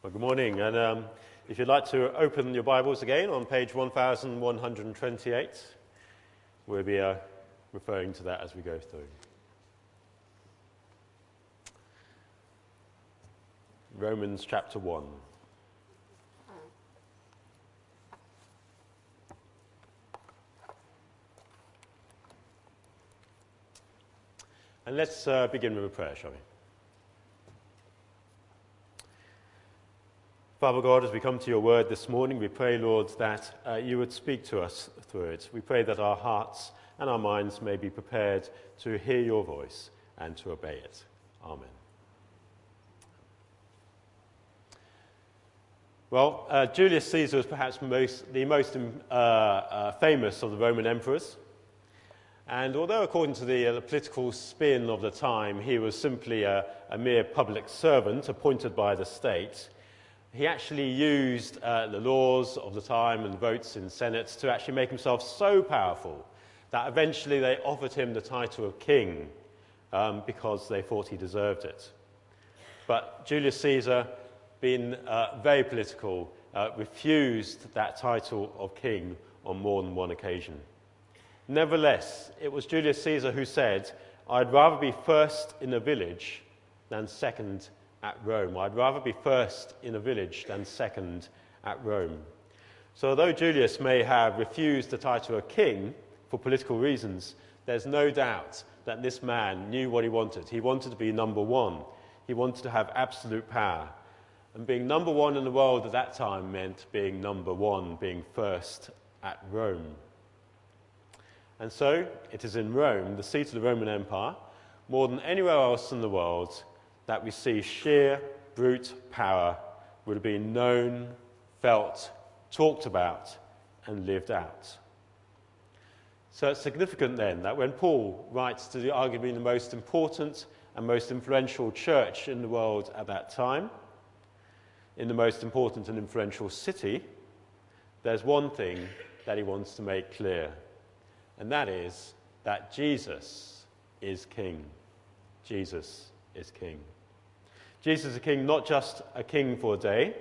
Well, good morning. And um, if you'd like to open your Bibles again on page 1128, we'll be uh, referring to that as we go through. Romans chapter 1. And let's uh, begin with a prayer, shall we? Father God, as we come to your word this morning, we pray, Lord, that uh, you would speak to us through it. We pray that our hearts and our minds may be prepared to hear your voice and to obey it. Amen. Well, uh, Julius Caesar was perhaps most, the most uh, uh, famous of the Roman emperors. And although, according to the, uh, political spin of the time, he was simply a, a mere public servant appointed by the state, he actually used uh, the laws of the time and votes in senates to actually make himself so powerful that eventually they offered him the title of king um, because they thought he deserved it. But Julius Caesar, being uh, very political, uh, refused that title of king on more than one occasion. Nevertheless, it was Julius Caesar who said, I'd rather be first in a village than second at Rome. I'd rather be first in a village than second at Rome. So, although Julius may have refused the title of king for political reasons, there's no doubt that this man knew what he wanted. He wanted to be number one, he wanted to have absolute power. And being number one in the world at that time meant being number one, being first at Rome. And so, it is in Rome, the seat of the Roman Empire, more than anywhere else in the world, that we see sheer brute power would have been known, felt, talked about, and lived out. So it's significant then that when Paul writes to the arguably the most important and most influential church in the world at that time, in the most important and influential city, there's one thing that he wants to make clear, and that is that Jesus is King. Jesus is King. Jesus is a king, not just a king for a day,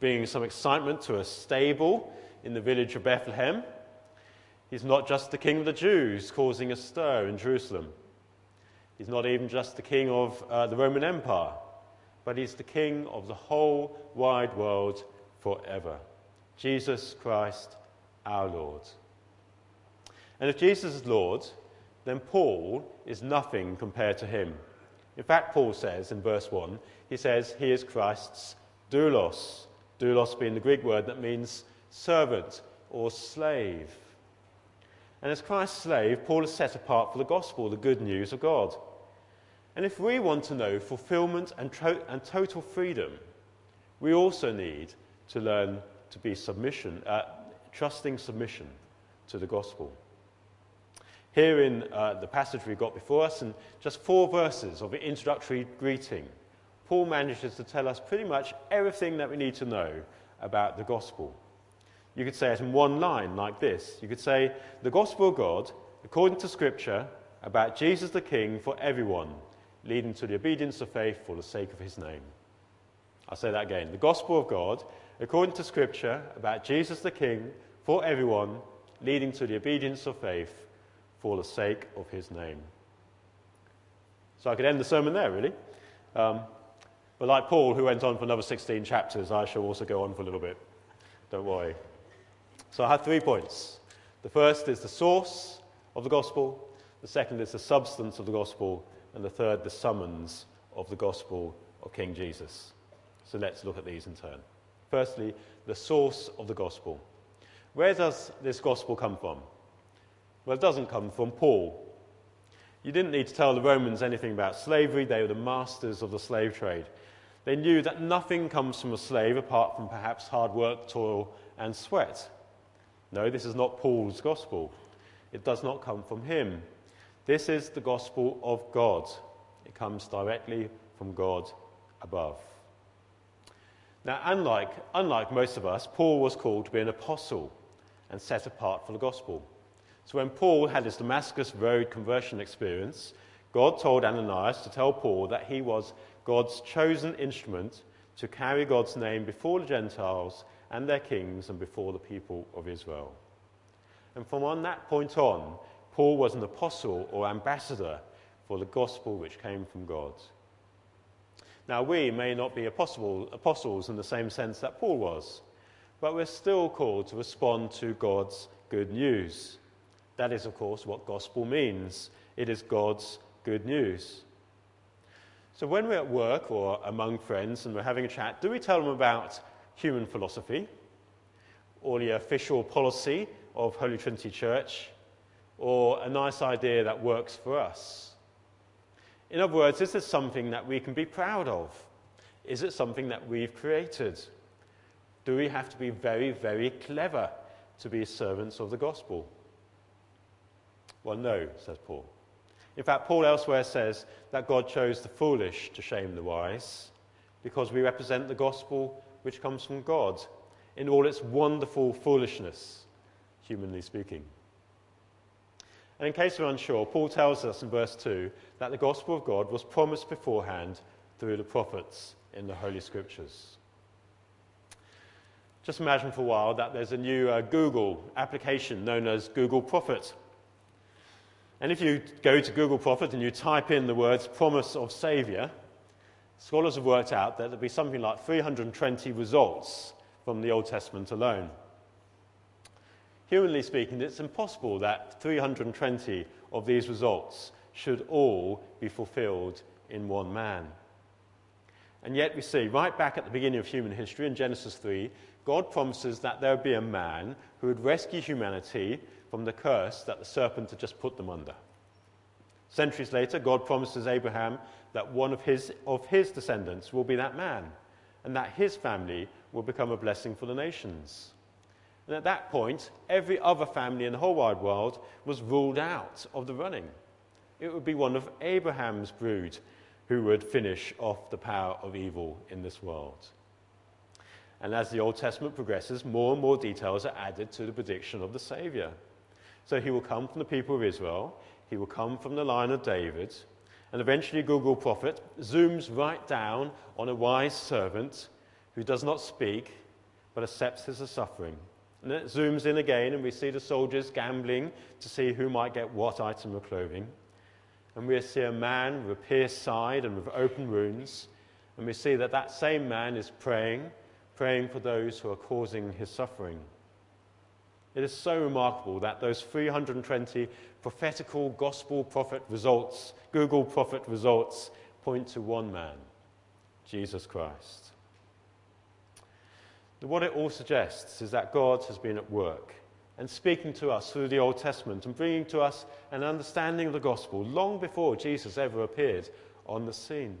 bringing some excitement to a stable in the village of Bethlehem. He's not just the king of the Jews, causing a stir in Jerusalem. He's not even just the king of uh, the Roman Empire, but he's the king of the whole wide world forever. Jesus Christ, our Lord. And if Jesus is Lord, then Paul is nothing compared to him. In fact, Paul says in verse 1, he says he is Christ's doulos. Doulos being the Greek word that means servant or slave. And as Christ's slave, Paul is set apart for the gospel, the good news of God. And if we want to know fulfillment and, tro- and total freedom, we also need to learn to be submission, uh, trusting submission to the gospel. Here in uh, the passage we've got before us, and just four verses of introductory greeting, Paul manages to tell us pretty much everything that we need to know about the gospel. You could say it in one line like this You could say, The gospel of God, according to Scripture, about Jesus the King for everyone, leading to the obedience of faith for the sake of his name. I'll say that again. The gospel of God, according to Scripture, about Jesus the King for everyone, leading to the obedience of faith for the sake of his name. So I could end the sermon there, really. Um, but like Paul, who went on for another 16 chapters, I shall also go on for a little bit. Don't worry. So I have three points. The first is the source of the gospel, the second is the substance of the gospel, and the third, the summons of the gospel of King Jesus. So let's look at these in turn. Firstly, the source of the gospel. Where does this gospel come from? Well, it doesn't come from Paul. You didn't need to tell the Romans anything about slavery, they were the masters of the slave trade. They knew that nothing comes from a slave apart from perhaps hard work, toil, and sweat. No, this is not Paul's gospel. It does not come from him. This is the gospel of God. It comes directly from God above. Now, unlike, unlike most of us, Paul was called to be an apostle and set apart for the gospel. So when Paul had his Damascus Road conversion experience, God told Ananias to tell Paul that he was God's chosen instrument to carry God's name before the Gentiles and their kings and before the people of Israel. And from on that point on, Paul was an apostle or ambassador for the gospel which came from God. Now, we may not be apostle, apostles in the same sense that Paul was, but we're still called to respond to God's good news. That is, of course, what gospel means it is God's good news. So, when we're at work or among friends and we're having a chat, do we tell them about human philosophy or the official policy of Holy Trinity Church or a nice idea that works for us? In other words, is this something that we can be proud of? Is it something that we've created? Do we have to be very, very clever to be servants of the gospel? Well, no, says Paul. In fact, Paul elsewhere says that God chose the foolish to shame the wise because we represent the gospel which comes from God in all its wonderful foolishness, humanly speaking. And in case we're unsure, Paul tells us in verse 2 that the gospel of God was promised beforehand through the prophets in the Holy Scriptures. Just imagine for a while that there's a new uh, Google application known as Google Prophet. And if you go to Google Prophet and you type in the words promise of Saviour, scholars have worked out that there'll be something like 320 results from the Old Testament alone. Humanly speaking, it's impossible that 320 of these results should all be fulfilled in one man. And yet we see right back at the beginning of human history in Genesis 3, God promises that there would be a man who would rescue humanity from the curse that the serpent had just put them under. Centuries later, God promises Abraham that one of his, of his descendants will be that man, and that his family will become a blessing for the nations. And at that point, every other family in the whole wide world was ruled out of the running. It would be one of Abraham's brood who would finish off the power of evil in this world. And as the Old Testament progresses, more and more details are added to the prediction of the Saviour. So he will come from the people of Israel, he will come from the line of David, and eventually Google Prophet zooms right down on a wise servant who does not speak but accepts his suffering and it zooms in again, and we see the soldiers gambling to see who might get what item of clothing. And we see a man with a pierced side and with open wounds. And we see that that same man is praying, praying for those who are causing his suffering. It is so remarkable that those 320 prophetical gospel prophet results, Google prophet results, point to one man, Jesus Christ. What it all suggests is that God has been at work and speaking to us through the Old Testament and bringing to us an understanding of the gospel long before Jesus ever appeared on the scene.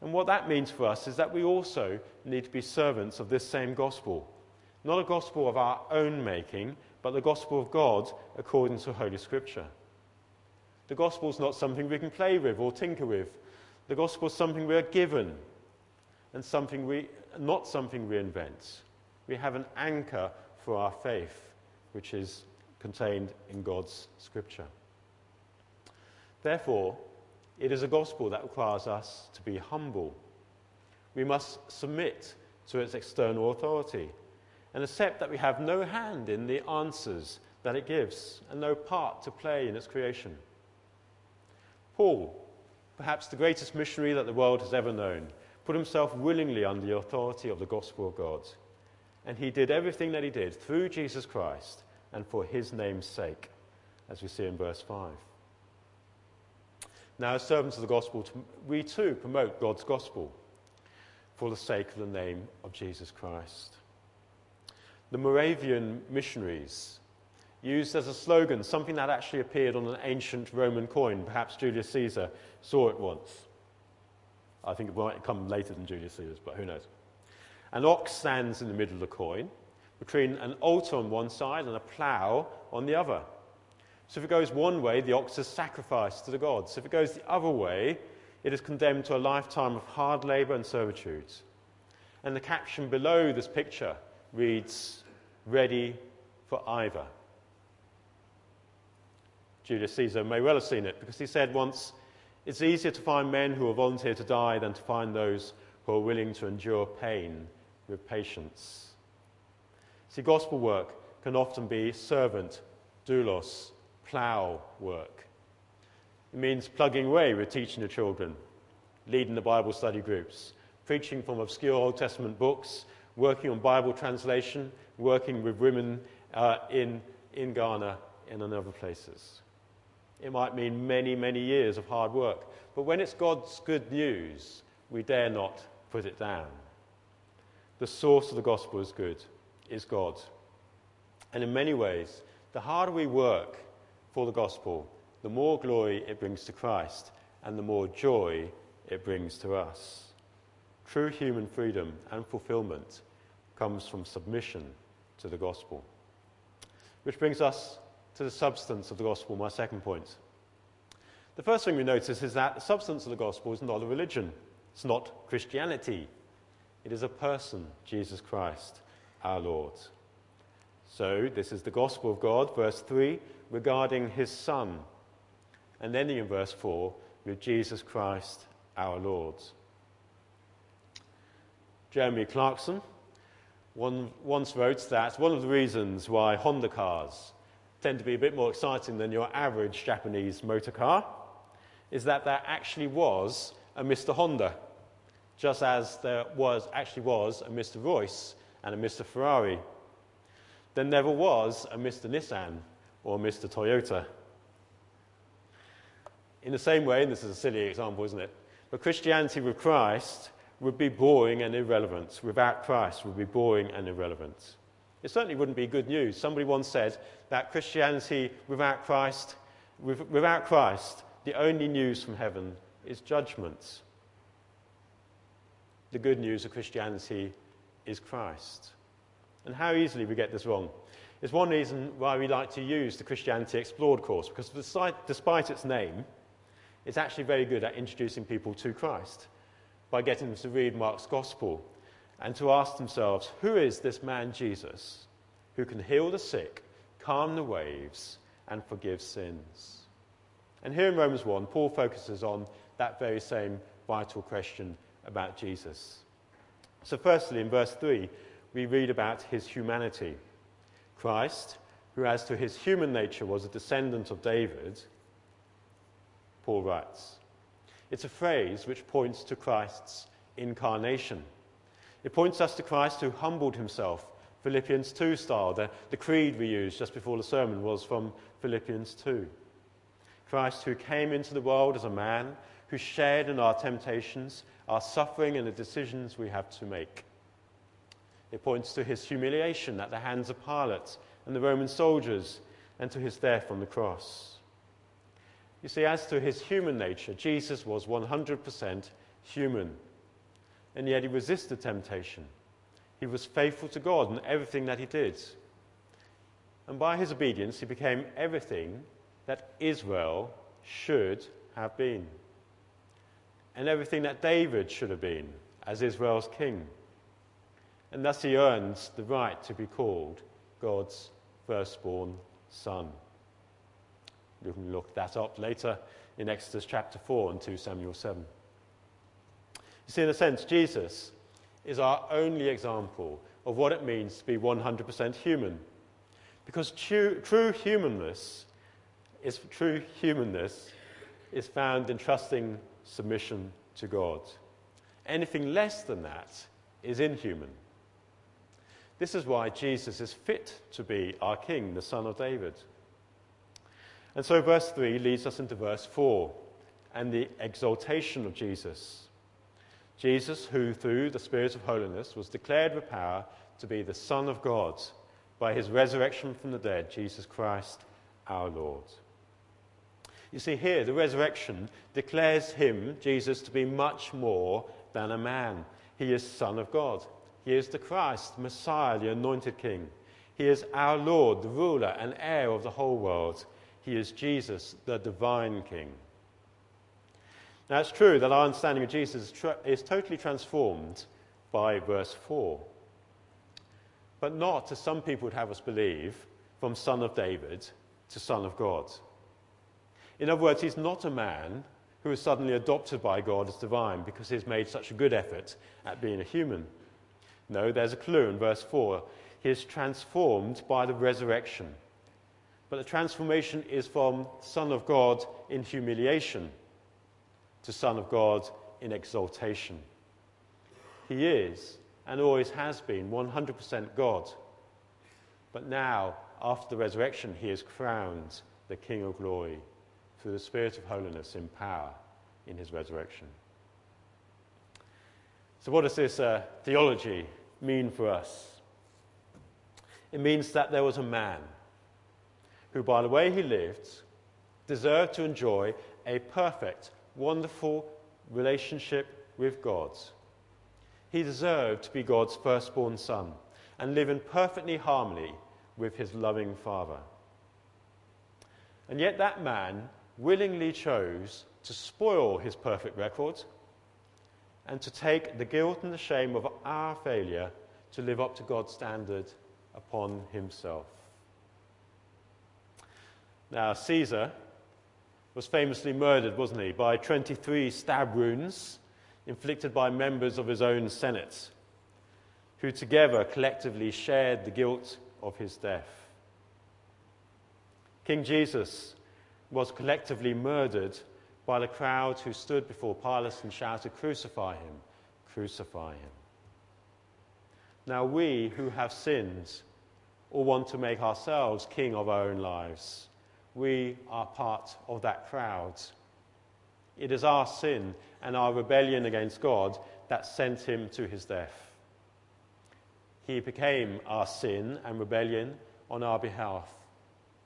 And what that means for us is that we also need to be servants of this same gospel. Not a gospel of our own making, but the gospel of God according to Holy Scripture. The gospel is not something we can play with or tinker with. The gospel is something we are given and something we not something we invent. We have an anchor for our faith, which is contained in God's scripture. Therefore, it is a gospel that requires us to be humble. We must submit to its external authority and accept that we have no hand in the answers that it gives and no part to play in its creation. Paul, perhaps the greatest missionary that the world has ever known, put himself willingly under the authority of the gospel of God. And he did everything that he did through Jesus Christ and for his name's sake, as we see in verse 5. Now, as servants of the gospel, we too promote God's gospel for the sake of the name of Jesus Christ. The Moravian missionaries used as a slogan something that actually appeared on an ancient Roman coin. Perhaps Julius Caesar saw it once. I think it might come later than Julius Caesar's, but who knows. An ox stands in the middle of the coin between an altar on one side and a plough on the other. So if it goes one way, the ox is sacrificed to the gods. If it goes the other way, it is condemned to a lifetime of hard labour and servitude. And the caption below this picture reads, Ready for either. Julius Caesar may well have seen it because he said once, it's easier to find men who will volunteer to die than to find those who are willing to endure pain with patience. See, gospel work can often be servant, doulos, plough work. It means plugging away with teaching the children, leading the Bible study groups, preaching from obscure Old Testament books, working on Bible translation, working with women uh, in, in Ghana and in other places. It might mean many, many years of hard work. But when it's God's good news, we dare not put it down. The source of the gospel is good, is God. And in many ways, the harder we work for the gospel, the more glory it brings to Christ and the more joy it brings to us. True human freedom and fulfillment comes from submission to the gospel. Which brings us to the substance of the gospel, my second point. The first thing we notice is that the substance of the gospel is not a religion, it's not Christianity. It is a person, Jesus Christ, our Lord. So, this is the gospel of God, verse 3, regarding his Son. And then in verse 4, with Jesus Christ, our Lord. Jeremy Clarkson one, once wrote that one of the reasons why Honda cars tend to be a bit more exciting than your average Japanese motor car is that there actually was a Mr. Honda, just as there was, actually was a Mr. Royce and a Mr. Ferrari. There never was a Mr. Nissan or a Mr. Toyota. In the same way, and this is a silly example, isn't it? But Christianity with Christ would be boring and irrelevant. Without Christ would be boring and irrelevant. It certainly wouldn't be good news. Somebody once said that Christianity without Christ, without Christ, the only news from heaven is judgment. The good news of Christianity is Christ. And how easily we get this wrong is one reason why we like to use the Christianity Explored course, because despite its name, it's actually very good at introducing people to Christ by getting them to read Mark's Gospel and to ask themselves, who is this man Jesus who can heal the sick, calm the waves, and forgive sins? And here in Romans 1, Paul focuses on that very same vital question about Jesus. So, firstly, in verse 3, we read about his humanity. Christ, who as to his human nature was a descendant of David, Paul writes. It's a phrase which points to Christ's incarnation. It points us to Christ who humbled himself, Philippians 2 style. The, the creed we used just before the sermon was from Philippians 2. Christ who came into the world as a man, who shared in our temptations, our suffering, and the decisions we have to make. It points to his humiliation at the hands of Pilate and the Roman soldiers, and to his death on the cross. You see, as to his human nature, Jesus was 100% human, and yet he resisted temptation. He was faithful to God in everything that he did. And by his obedience, he became everything that Israel should have been, and everything that David should have been as Israel's king. And thus he earns the right to be called God's firstborn son. You can look that up later in Exodus chapter 4 and 2 Samuel 7. You see, in a sense, Jesus is our only example of what it means to be 100% human. Because true, true humanness is true humanness is found in trusting submission to God. Anything less than that is inhuman. This is why Jesus is fit to be our King, the Son of David. And so, verse 3 leads us into verse 4 and the exaltation of Jesus. Jesus, who through the Spirit of holiness was declared with power to be the Son of God by his resurrection from the dead, Jesus Christ our Lord. You see, here, the resurrection declares him, Jesus, to be much more than a man. He is Son of God. He is the Christ, Messiah, the anointed King. He is our Lord, the ruler and heir of the whole world. He is Jesus, the divine King. Now, it's true that our understanding of Jesus is, totally transformed by verse 4. But not, as some people would have us believe, from Son of David to Son of God. In other words, he's not a man who is suddenly adopted by God as divine because he's made such a good effort at being a human. No, there's a clue in verse 4. He is transformed by the resurrection. But the transformation is from Son of God in humiliation to Son of God in exaltation. He is, and always has been, 100% God. But now, after the resurrection, he is crowned the King of glory through the Spirit of holiness in power in his resurrection. So, what does this uh, theology mean for us? It means that there was a man who, by the way he lived, deserved to enjoy a perfect, wonderful relationship with God. He deserved to be God's firstborn son and live in perfectly harmony with his loving Father. And yet, that man willingly chose to spoil his perfect record and to take the guilt and the shame of our failure to live up to God's standard upon himself. Now, Caesar was famously murdered, wasn't he, by 23 stab wounds inflicted by members of his own Senate, who together collectively shared the guilt of his death. King Jesus was collectively murdered by the crowd who stood before Pilate and shouted, Crucify him, crucify him. Now, we who have sinned or want to make ourselves king of our own lives, we are part of that crowd. It is our sin and our rebellion against God that sent him to his death. He became our sin and rebellion on our behalf.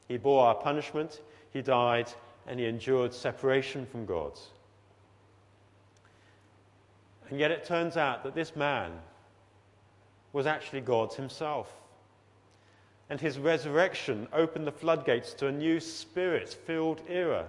He bore our punishment, he died, and he endured separation from God. And yet it turns out that this man was actually God himself. And his resurrection opened the floodgates to a new spirit filled era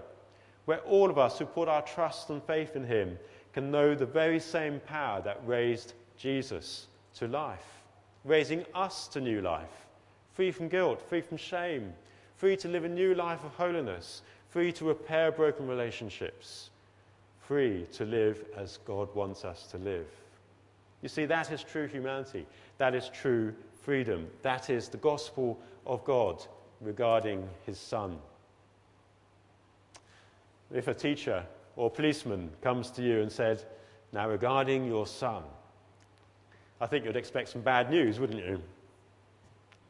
where all of us who put our trust and faith in him can know the very same power that raised Jesus to life, raising us to new life, free from guilt, free from shame, free to live a new life of holiness, free to repair broken relationships, free to live as God wants us to live. You see, that is true humanity. That is true freedom. That is the gospel of God regarding his Son. If a teacher or policeman comes to you and said, Now, regarding your son, I think you'd expect some bad news, wouldn't you?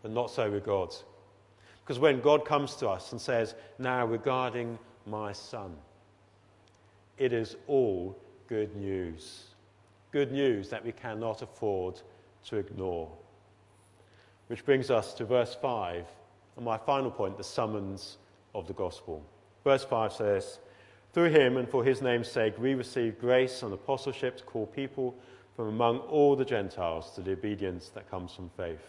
But not so with God. Because when God comes to us and says, Now regarding my son, it is all good news. Good news that we cannot afford to ignore. Which brings us to verse 5, and my final point the summons of the gospel. Verse 5 says, Through him and for his name's sake, we receive grace and apostleship to call people from among all the Gentiles to the obedience that comes from faith.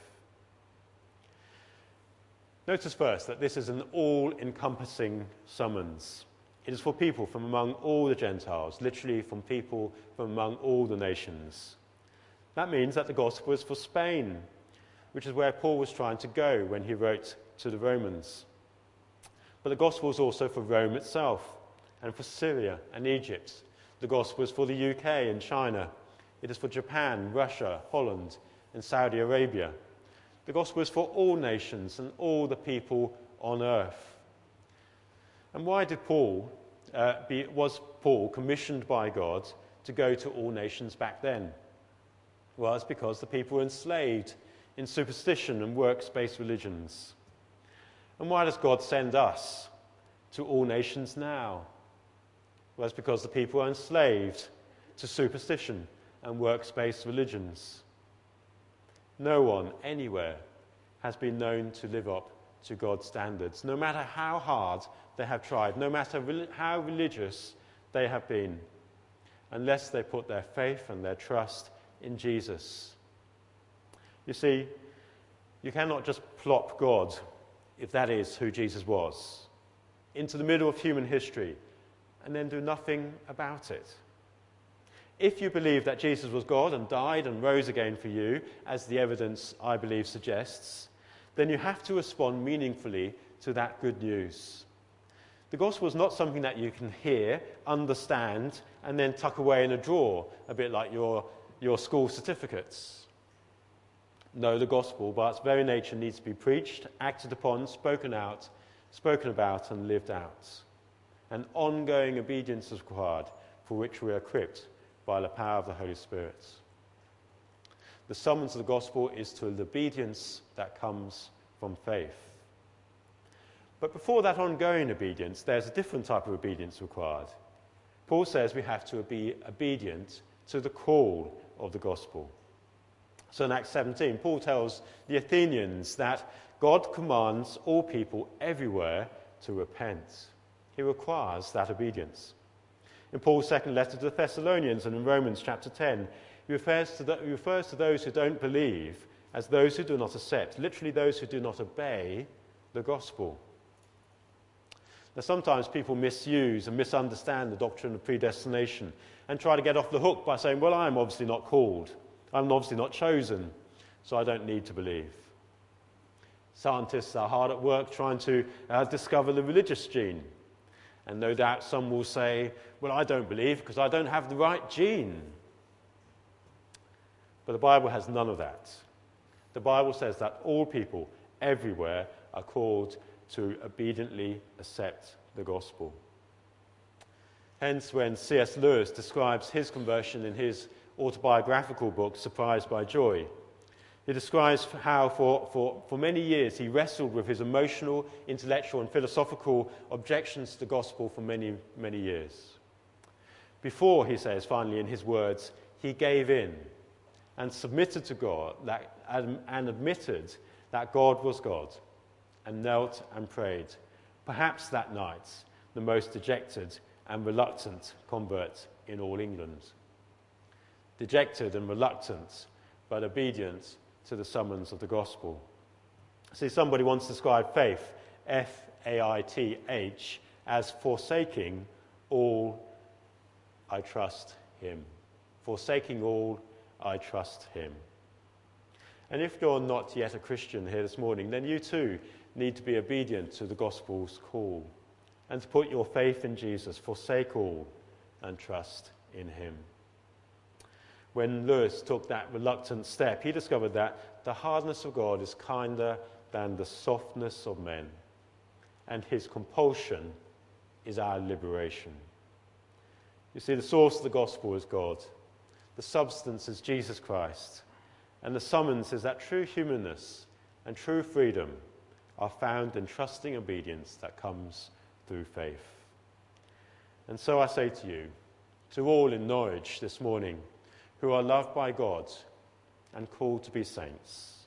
Notice first that this is an all encompassing summons. It is for people from among all the Gentiles, literally from people from among all the nations. That means that the gospel is for Spain, which is where Paul was trying to go when he wrote to the Romans. But the gospel is also for Rome itself, and for Syria and Egypt. The gospel is for the UK and China. It is for Japan, Russia, Holland, and Saudi Arabia. The gospel is for all nations and all the people on earth. And why did Paul, uh, be, was Paul commissioned by God to go to all nations back then? Well, it's because the people were enslaved in superstition and works based religions. And why does God send us to all nations now? Well, it's because the people are enslaved to superstition and works based religions. No one anywhere has been known to live up to God's standards, no matter how hard they have tried, no matter how religious they have been, unless they put their faith and their trust in Jesus. You see, you cannot just plop God, if that is who Jesus was, into the middle of human history and then do nothing about it. If you believe that Jesus was God and died and rose again for you, as the evidence I believe suggests, then you have to respond meaningfully to that good news. The gospel is not something that you can hear, understand, and then tuck away in a drawer, a bit like your, your school certificates. No, the gospel, by its very nature, needs to be preached, acted upon, spoken out, spoken about, and lived out. An ongoing obedience is required, for which we are equipped by the power of the Holy Spirit. The summons of the gospel is to the obedience that comes from faith. But before that ongoing obedience, there's a different type of obedience required. Paul says we have to be obedient to the call of the gospel. So in Acts 17, Paul tells the Athenians that God commands all people everywhere to repent. He requires that obedience. In Paul's second letter to the Thessalonians and in Romans chapter 10, he refers to, the, he refers to those who don't believe as those who do not accept, literally, those who do not obey the gospel. Now, sometimes people misuse and misunderstand the doctrine of predestination and try to get off the hook by saying, Well, I'm obviously not called. I'm obviously not chosen, so I don't need to believe. Scientists are hard at work trying to uh, discover the religious gene. And no doubt some will say, Well, I don't believe because I don't have the right gene. But the Bible has none of that. The Bible says that all people everywhere are called to obediently accept the gospel. Hence, when C.S. Lewis describes his conversion in his autobiographical book, Surprised by Joy, he describes how, for, for, for many years, he wrestled with his emotional, intellectual, and philosophical objections to the gospel for many, many years. Before, he says, finally, in his words, he gave in and submitted to God that, and admitted that God was God and knelt and prayed. Perhaps that night, the most dejected and reluctant convert in all England. Dejected and reluctant, but obedient to the summons of the gospel. See, somebody once described faith, F A I T H, as forsaking all, I trust him. Forsaking all, I trust him. And if you're not yet a Christian here this morning, then you too need to be obedient to the gospel's call and to put your faith in Jesus, forsake all, and trust in him. When Lewis took that reluctant step, he discovered that the hardness of God is kinder than the softness of men, and his compulsion is our liberation. You see, the source of the gospel is God, the substance is Jesus Christ, and the summons is that true humanness and true freedom are found in trusting obedience that comes through faith. And so I say to you, to all in Norwich this morning who are loved by God and called to be saints,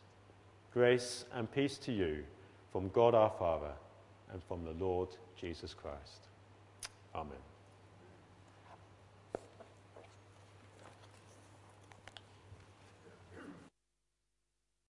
grace and peace to you from God our Father and from the Lord Jesus Christ. Amen.